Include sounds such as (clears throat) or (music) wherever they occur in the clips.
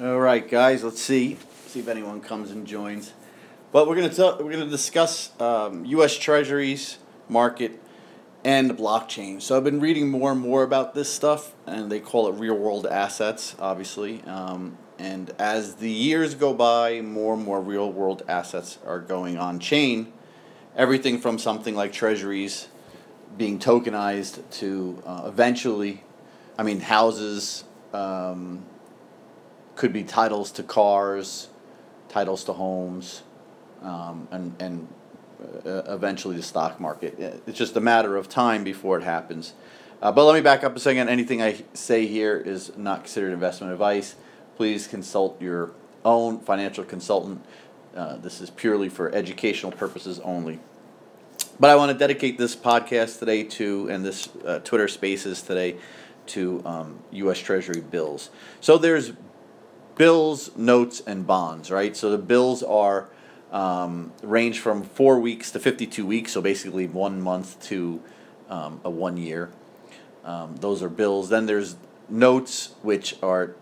All right, guys. Let's see. See if anyone comes and joins. But we're gonna talk, we're gonna discuss um, U.S. Treasuries market and blockchain. So I've been reading more and more about this stuff, and they call it real world assets, obviously. Um, and as the years go by, more and more real world assets are going on chain. Everything from something like treasuries being tokenized to uh, eventually, I mean, houses um, could be titles to cars, titles to homes, um, and, and uh, eventually the stock market. It's just a matter of time before it happens. Uh, but let me back up a second. Anything I say here is not considered investment advice. Please consult your own financial consultant. Uh, this is purely for educational purposes only. But I want to dedicate this podcast today to, and this uh, Twitter Spaces today, to um, U.S. Treasury bills. So there's bills, notes, and bonds, right? So the bills are um, range from four weeks to 52 weeks, so basically one month to um, a one year. Um, those are bills. Then there's notes, which are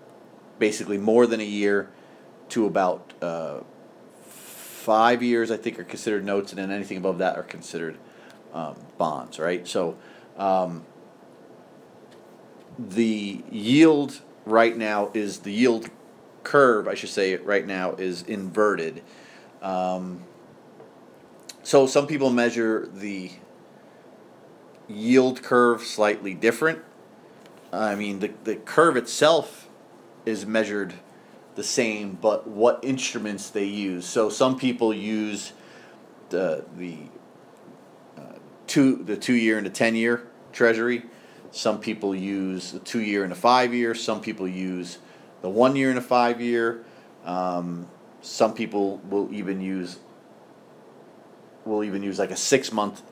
basically more than a year to about uh, five years, I think, are considered notes, and then anything above that are considered um, bonds, right? So um, the yield right now is the yield curve, I should say, right now is inverted. Um, so some people measure the yield curve slightly different. I mean, the, the curve itself is measured the same, but what instruments they use. So some people use the the uh, two the two year and the ten year treasury. Some people use the two year and the five year. Some people use the one year and a five year. Um, some people will even use will even use like a six month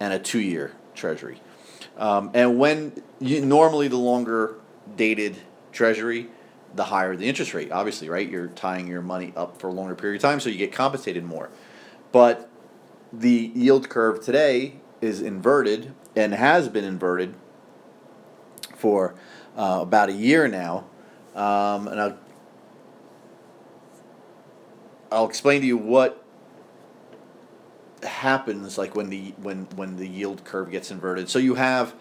and a two year treasury. Um, and when you normally the longer dated treasury, the higher the interest rate. Obviously, right? You're tying your money up for a longer period of time, so you get compensated more. But the yield curve today is inverted and has been inverted for uh, about a year now. Um, and I'll, I'll explain to you what happens like when the when when the yield curve gets inverted. So you have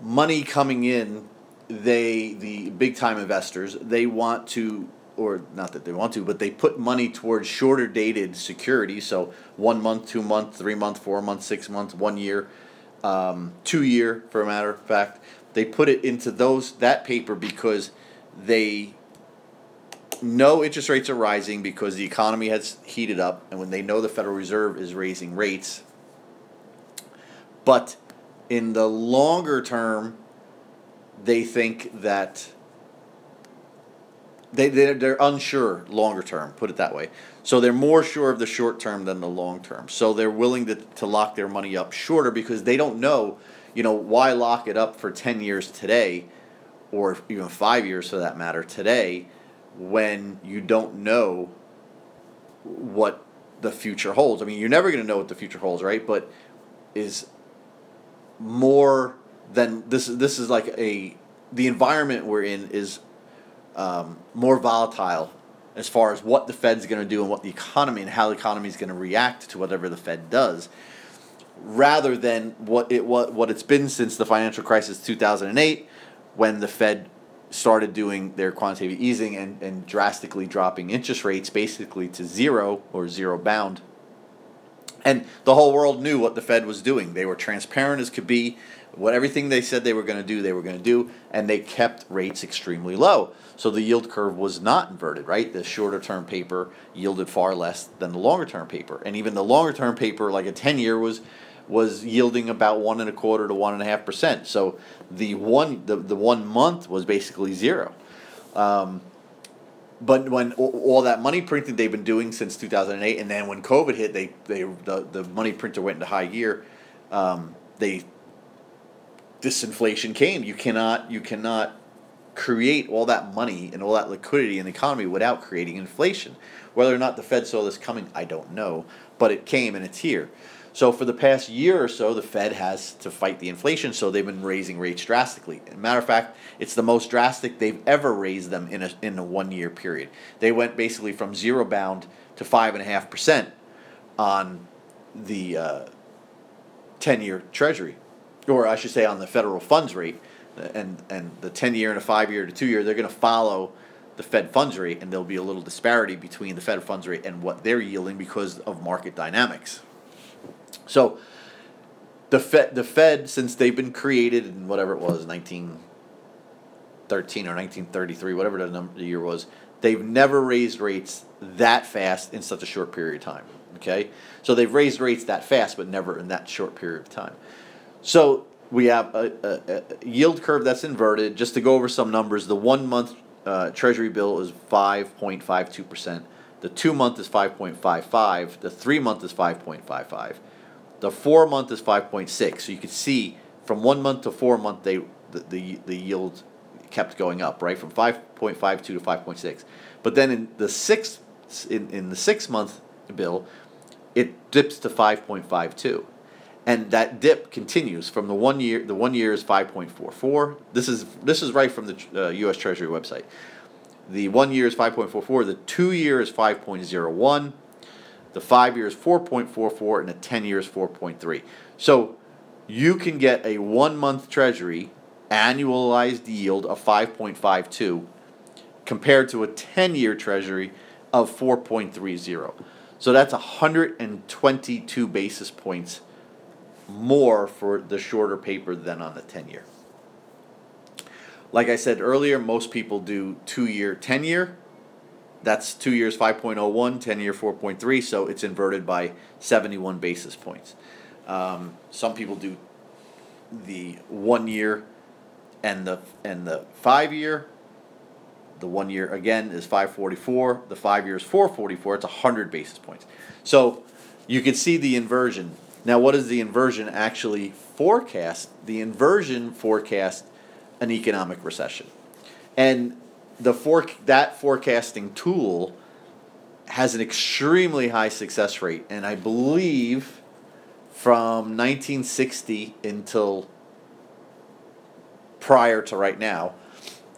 money coming in. They the big time investors they want to or not that they want to but they put money towards shorter dated securities. So one month two month three month four month six month one year um, two year for a matter of fact they put it into those that paper because they know interest rates are rising because the economy has heated up and when they know the federal reserve is raising rates. But in the longer term they think that they they're, they're unsure longer term put it that way. So they're more sure of the short term than the long term. So they're willing to, to lock their money up shorter because they don't know you know why lock it up for 10 years today or even five years for that matter today when you don't know what the future holds? I mean you're never going to know what the future holds right? But is more than this this is like a the environment we're in is um, more volatile as far as what the Fed's going to do and what the economy and how the economy is going to react to whatever the Fed does, rather than what it what what it's been since the financial crisis two thousand and eight, when the Fed started doing their quantitative easing and, and drastically dropping interest rates basically to zero or zero bound. And the whole world knew what the Fed was doing. They were transparent as could be what everything they said they were going to do, they were going to do, and they kept rates extremely low. So the yield curve was not inverted, right? The shorter term paper yielded far less than the longer term paper, and even the longer term paper, like a ten year, was was yielding about one and a quarter to one and a half percent. So the one the, the one month was basically zero. Um, but when all that money printing they've been doing since 2008, and then when COVID hit, they they the, the money printer went into high gear. Um, they disinflation came. You cannot you cannot create all that money and all that liquidity in the economy without creating inflation. Whether or not the Fed saw this coming, I don't know, but it came and it's here. So for the past year or so, the Fed has to fight the inflation, so they've been raising rates drastically. Matter of fact, it's the most drastic they've ever raised them in a in a one year period. They went basically from zero bound to five and a half percent on the uh, ten year Treasury, or I should say on the federal funds rate, and and the ten year and a five year to two year, they're going to follow the Fed funds rate, and there'll be a little disparity between the Fed funds rate and what they're yielding because of market dynamics. So, the Fed, the Fed, since they've been created in whatever it was, nineteen thirteen or nineteen thirty three, whatever the number the year was, they've never raised rates that fast in such a short period of time. Okay, so they've raised rates that fast, but never in that short period of time. So we have a, a, a yield curve that's inverted. Just to go over some numbers, the one month uh, Treasury bill is 5.52%. The two month is 5.55. The three month is 5.55. The four month is 5.6. So you can see from one month to four month, they the, the, the yield kept going up, right? From 5.52 to 5.6. But then in the six in, in the six month bill, it dips to 5.52 and that dip continues from the one year. The one year is five point four four. This is this is right from the uh, U.S. Treasury website. The one year is five point four four. The two year is five point zero one. The five year is four point four four, and the ten year is four point three. So you can get a one month Treasury annualized yield of five point five two, compared to a ten year Treasury of four point three zero. So that's hundred and twenty two basis points more for the shorter paper than on the 10 year. Like I said earlier, most people do two year, 10 year. That's two years 5.01, 10 year 4.3, so it's inverted by 71 basis points. Um, some people do the one year and the and the five year. The one year again is 544. The five year is 444. It's 100 basis points. So you can see the inversion now, what does the inversion actually forecast? The inversion forecasts an economic recession. And the for, that forecasting tool has an extremely high success rate. And I believe from 1960 until prior to right now,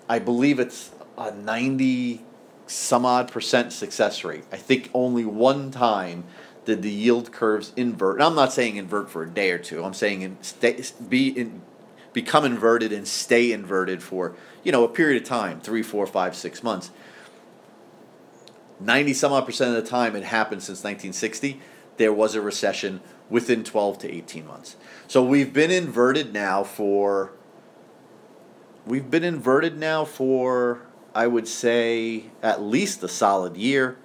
I believe it's a 90 some odd percent success rate. I think only one time did the yield curves invert. And I'm not saying invert for a day or two. I'm saying in stay, be in, become inverted and stay inverted for you know a period of time, three, four, five, six months. Ninety some odd percent of the time it happened since 1960. There was a recession within 12 to 18 months. So we've been inverted now for. We've been inverted now for I would say at least a solid year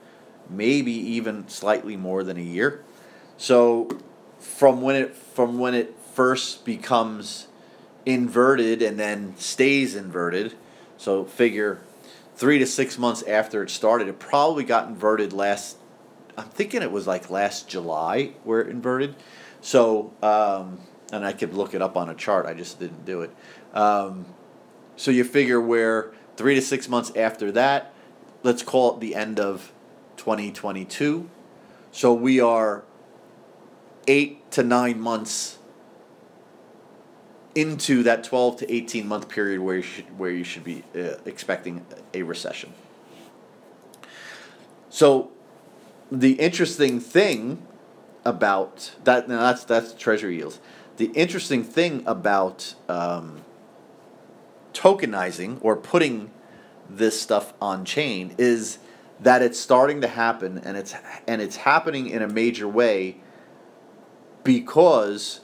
maybe even slightly more than a year. So from when it from when it first becomes inverted and then stays inverted, so figure three to six months after it started, it probably got inverted last. I'm thinking it was like last July where it inverted. So um, and I could look it up on a chart. I just didn't do it. Um, so you figure where three to six months after that, let's call it the end of 2022. So we are eight to nine months into that 12 to 18 month period where you should, where you should be uh, expecting a recession. So the interesting thing about that now that's that's treasury yields. The interesting thing about um, tokenizing or putting this stuff on chain is that it's starting to happen and it's and it's happening in a major way because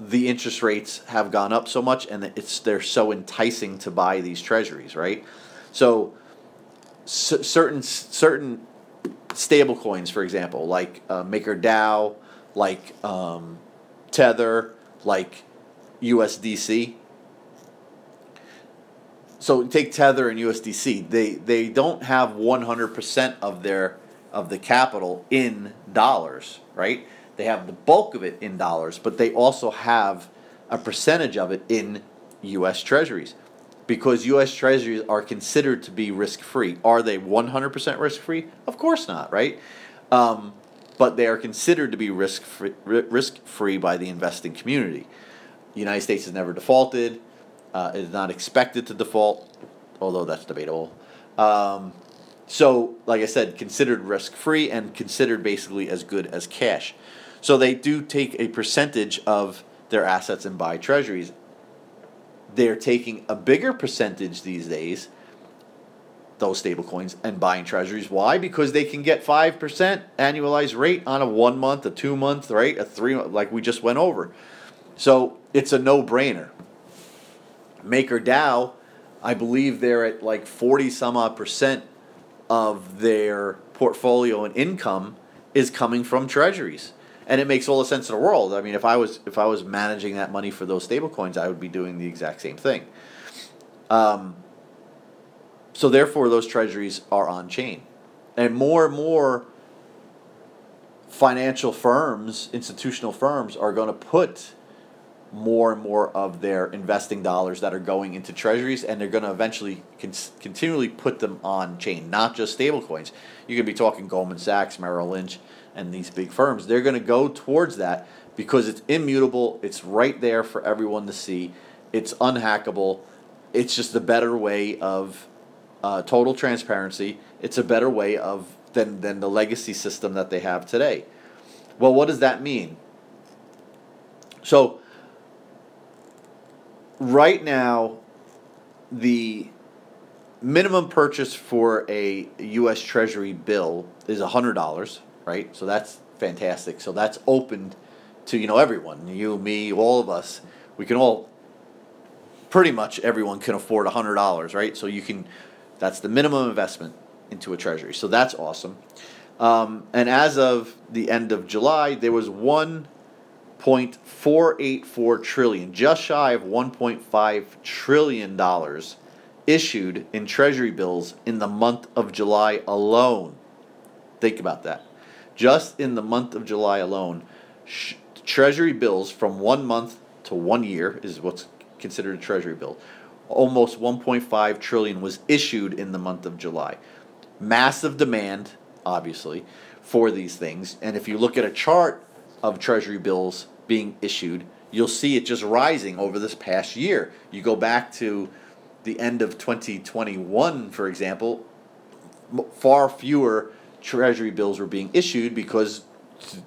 the interest rates have gone up so much and it's they're so enticing to buy these treasuries, right? So c- certain certain stable coins, for example, like uh, MakerDAO, like um, Tether, like USDC, so take Tether and USDC. They they don't have 100% of their of the capital in dollars, right? They have the bulk of it in dollars, but they also have a percentage of it in US treasuries. Because US treasuries are considered to be risk free. Are they 100% risk free? Of course not, right? Um, but they are considered to be risk free, by the investing community. The United States has never defaulted, uh, is not expected to default, although that's debatable. Um, so, like I said, considered risk free and considered basically as good as cash. So they do take a percentage of their assets and buy treasuries. They're taking a bigger percentage these days, those stable coins, and buying treasuries. Why? Because they can get 5% annualized rate on a one month, a two month, right? A three month, like we just went over. So it's a no brainer. MakerDAO, I believe they're at like 40 some odd percent of their portfolio and income is coming from treasuries and it makes all the sense in the world. I mean, if I was if I was managing that money for those stable coins, I would be doing the exact same thing. Um, so therefore, those treasuries are on chain, and more and more financial firms, institutional firms, are going to put more and more of their investing dollars that are going into treasuries, and they're going to eventually con- continually put them on chain, not just stable coins. You could be talking Goldman Sachs, Merrill Lynch and these big firms, they're going to go towards that because it's immutable, it's right there for everyone to see, it's unhackable, it's just a better way of uh, total transparency. It's a better way of than than the legacy system that they have today. Well, what does that mean? So right now, the minimum purchase for a U.S. Treasury bill is hundred dollars right? So that's fantastic. So that's opened to you know everyone, you, me, all of us. We can all, pretty much everyone can afford hundred dollars, right? So you can, that's the minimum investment into a treasury. So that's awesome. Um, and as of the end of July, there was one point four eight four trillion, just shy of one point five trillion dollars issued in treasury bills in the month of July alone. Think about that. Just in the month of July alone, sh- Treasury bills from one month to one year is what's considered a Treasury bill. Almost 1.5 trillion was issued in the month of July. Massive demand, obviously, for these things. And if you look at a chart of Treasury bills being issued, you'll see it just rising over this past year. You go back to the end of 2021, for example, far fewer treasury bills were being issued because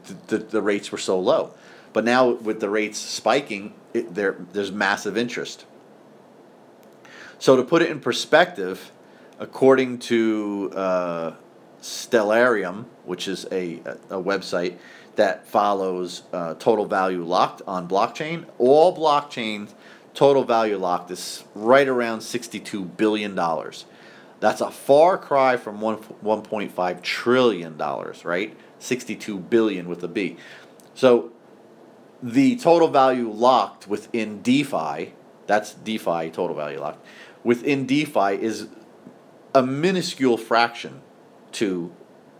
the, the, the rates were so low. But now with the rates spiking, it, there there's massive interest. So to put it in perspective, according to uh, Stellarium, which is a, a, website that follows uh, total value locked on blockchain, all blockchains total value locked is right around $62 billion. That's a far cry from one one point five trillion dollars, right? Sixty two billion with a B. So the total value locked within DeFi, that's DeFi total value locked, within DeFi is a minuscule fraction to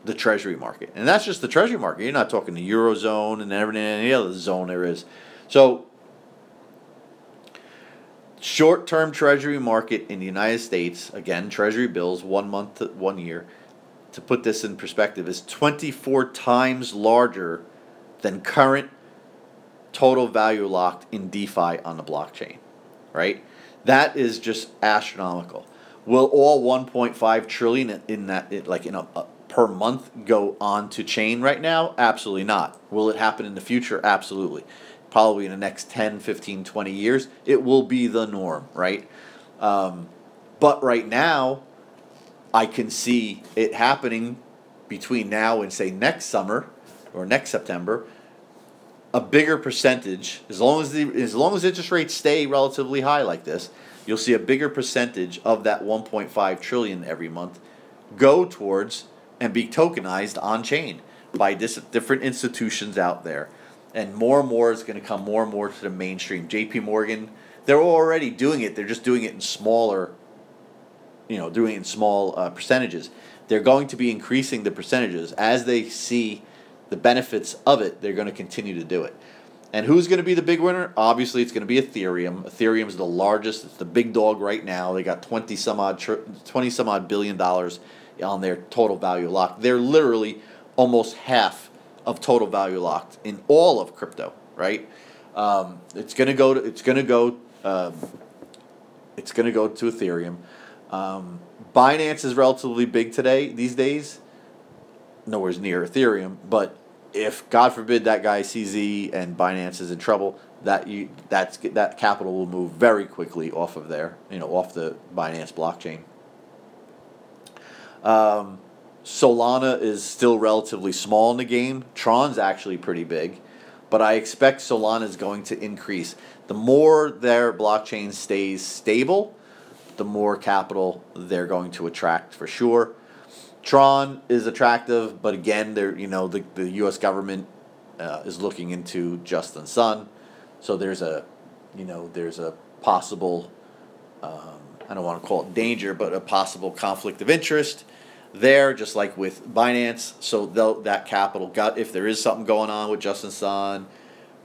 the treasury market. And that's just the treasury market. You're not talking the Eurozone and everything, any other zone there is. So Short term treasury market in the United States, again, treasury bills, one month to one year, to put this in perspective, is 24 times larger than current total value locked in DeFi on the blockchain, right? That is just astronomical. Will all 1.5 trillion in that, like in a, a per month, go on to chain right now? Absolutely not. Will it happen in the future? Absolutely probably in the next 10, 15, 20 years, it will be the norm, right? Um, but right now, I can see it happening between now and say next summer or next September. A bigger percentage, as long as the as long as interest rates stay relatively high like this, you'll see a bigger percentage of that 1.5 trillion every month go towards and be tokenized on chain by dis- different institutions out there and more and more is going to come more and more to the mainstream. J.P. Morgan, they're already doing it. They're just doing it in smaller, you know, doing it in small uh, percentages. They're going to be increasing the percentages as they see the benefits of it. They're going to continue to do it. And who's going to be the big winner? Obviously, it's going to be Ethereum. Ethereum is the largest. It's the big dog right now. They got twenty some odd twenty some odd billion dollars on their total value lock. They're literally almost half of total value locked in all of crypto, right? Um, it's gonna go to it's gonna go um, it's gonna go to Ethereum. Um, Binance is relatively big today these days. Nowhere near Ethereum, but if God forbid that guy CZ and Binance is in trouble, that you that's that capital will move very quickly off of there, you know, off the Binance blockchain. Um, Solana is still relatively small in the game. Tron's actually pretty big, but I expect Solana is going to increase. The more their blockchain stays stable, the more capital they're going to attract for sure. Tron is attractive, but again, they're you know the, the U.S. government uh, is looking into Justin Sun, so there's a you know there's a possible um, I don't want to call it danger, but a possible conflict of interest there, just like with Binance. So that capital got if there is something going on with Justin Sun,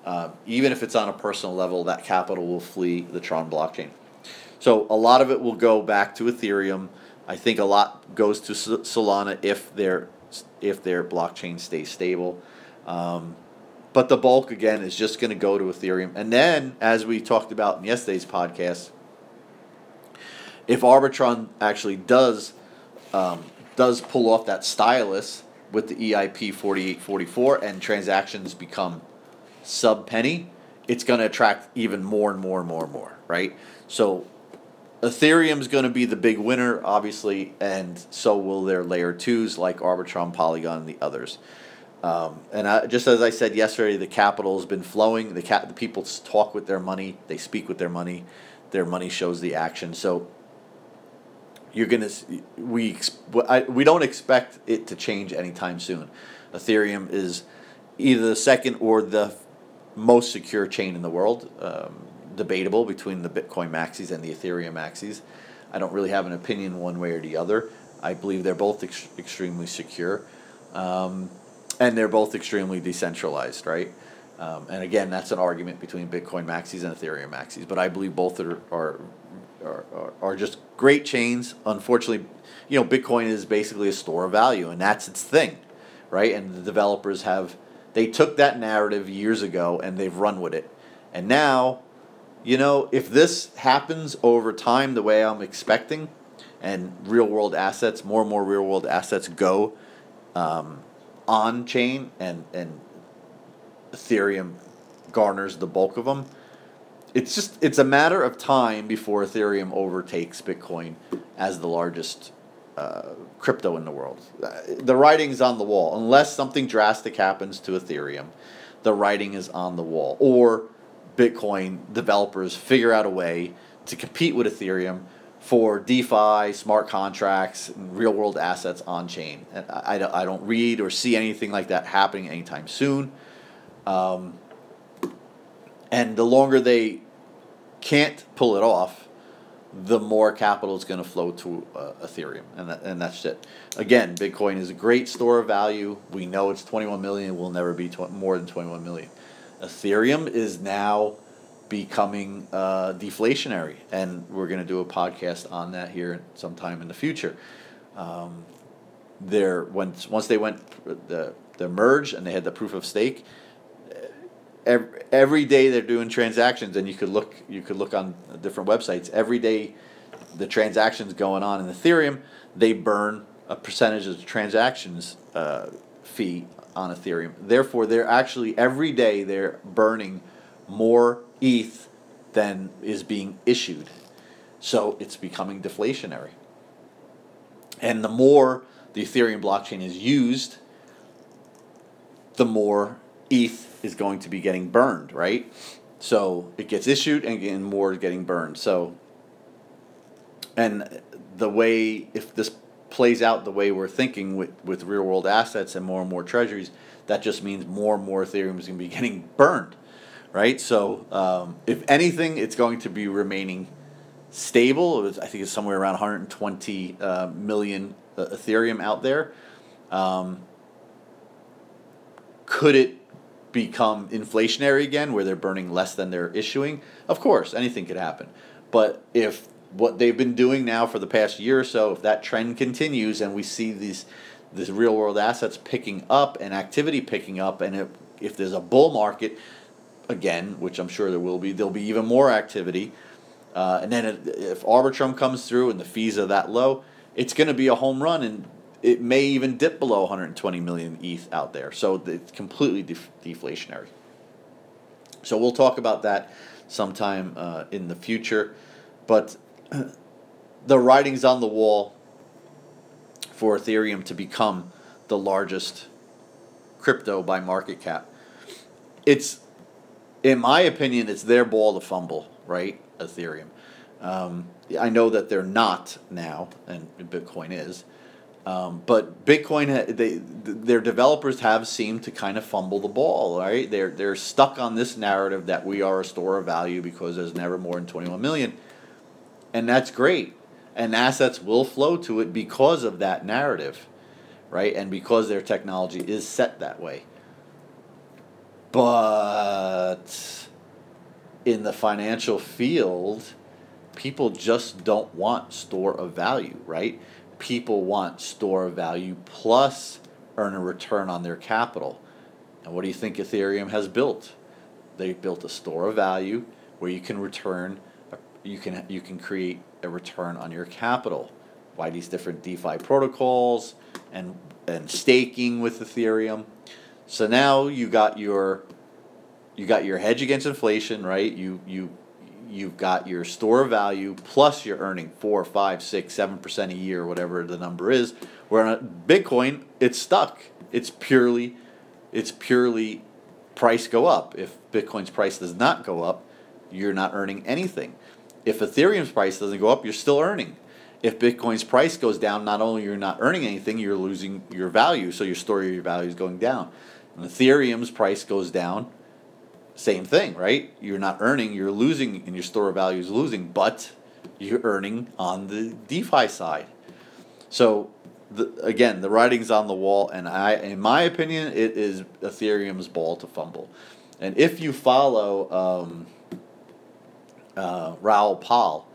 uh, even if it's on a personal level, that capital will flee the Tron blockchain. So a lot of it will go back to Ethereum. I think a lot goes to Solana if their if their blockchain stays stable. Um, but the bulk again is just going to go to Ethereum. And then, as we talked about in yesterday's podcast, if Arbitrum actually does um, does pull off that stylus with the EIP 4844 and transactions become sub penny, it's going to attract even more and more and more and more, right? So Ethereum's going to be the big winner, obviously, and so will their layer twos like Arbitrum, Polygon, and the others. Um, and I, just as I said yesterday, the capital has been flowing. The cap, the people talk with their money. They speak with their money. Their money shows the action. So you're gonna we we don't expect it to change anytime soon. Ethereum is either the second or the most secure chain in the world. Um, debatable between the Bitcoin maxis and the Ethereum maxis. I don't really have an opinion one way or the other. I believe they're both ex- extremely secure, um, and they're both extremely decentralized, right? Um, and again, that's an argument between Bitcoin maxis and Ethereum maxis. But I believe both are, are are, just great chains. Unfortunately, you know, Bitcoin is basically a store of value, and that's its thing, right? And the developers have they took that narrative years ago and they've run with it, and now, you know, if this happens over time the way I'm expecting, and real world assets, more and more real world assets go um, on chain, and and Ethereum garners the bulk of them it's just it's a matter of time before Ethereum overtakes Bitcoin as the largest uh, crypto in the world. Uh, the writing's on the wall. Unless something drastic happens to Ethereum, the writing is on the wall. Or Bitcoin developers figure out a way to compete with Ethereum for DeFi, smart contracts, and real world assets on chain. I, I, I don't read or see anything like that happening anytime soon. Um, and the longer they can't pull it off, the more capital is going to flow to uh, Ethereum, and that, and that's it. Again, Bitcoin is a great store of value. We know it's 21 million. Will never be tw- more than 21 million. Ethereum is now becoming uh, deflationary, and we're going to do a podcast on that here sometime in the future. Um, there, once once they went the the merge and they had the proof of stake, every, every day they're doing transactions, and you could look you could look on different websites. Every day, the transactions going on in Ethereum, they burn a percentage of the transactions uh, fee on Ethereum. Therefore, they're actually every day they're burning more ETH than is being issued. So it's becoming deflationary. And the more the Ethereum blockchain is used, the more ETH is going to be getting burned, right? So it gets issued and, more is getting burned. So, and the way, if this plays out the way we're thinking with, with real world assets and more and more treasuries, that just means more and more Ethereum is going to be (laughs) getting burned, right? So, um, if anything, it's going to be remaining stable. I think it's somewhere around 120 uh, million uh, Ethereum out there. Um, could it become inflationary again, where they're burning less than they're issuing, of course, anything could happen. But if what they've been doing now for the past year or so, if that trend continues and we see these the real world assets picking up and activity picking up, and if, if there's a bull market, again, which I'm sure there will be, there'll be even more activity. Uh, and then if Arbitrum comes through and the fees are that low, it's going to be a home run, and it may even dip below 120 million ETH out there. So it's completely def- deflationary. So we'll talk about that sometime uh, in the future. But (clears throat) the writing's on the wall for Ethereum to become the largest crypto by market cap. It's, in my opinion, it's their ball to fumble, right? Ethereum. Um, I know that they're not now, and Bitcoin is. Um, but Bitcoin, they their developers have seemed to kind of fumble the ball, right? They're they're stuck on this narrative that we are a store of value because there's never more than 21 million, and that's great, and assets will flow to it because of that narrative, right? And because their technology is set that way. But in the financial field, people just don't want store of value, right? People want store of value plus earn a return on their capital. And what do you think Ethereum has built? They built a store of value where you can return, you can you can create a return on your capital by these different DeFi protocols and and staking with Ethereum. So now you got your you got your hedge against inflation, right? You you you've got your store value plus you're earning four, five, six, seven percent a year, whatever the number is. Where on Bitcoin, it's stuck. It's purely, it's purely price go up. If Bitcoin's price does not go up, you're not earning anything. If Ethereum's price doesn't go up, you're still earning. If Bitcoin's price goes down, not only you're not earning anything, you're losing your value. So your store your value is going down. And Ethereum's price goes down, same thing, right? You're not earning, you're losing, and your store of value is losing, but you're earning on the DeFi side. So, the, again, the writing's on the wall, and I, in my opinion, it is Ethereum's ball to fumble. And if you follow um, uh, Raoul Pal,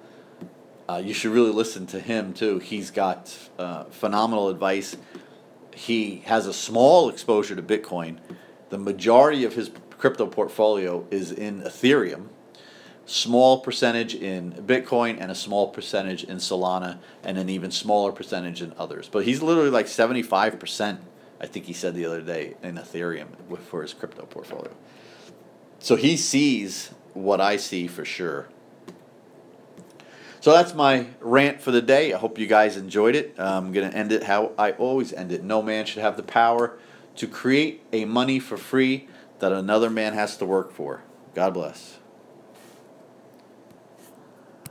uh, you should really listen to him too. He's got uh, phenomenal advice. He has a small exposure to Bitcoin. The majority of his crypto portfolio is in Ethereum, small percentage in Bitcoin, and a small percentage in Solana, and an even smaller percentage in others. But he's literally like 75%, I think he said the other day, in Ethereum for his crypto portfolio. So he sees what I see for sure. So that's my rant for the day. I hope you guys enjoyed it. I'm going to end it how I always end it. No man should have the power to create a money for free that another man has to work for. God bless.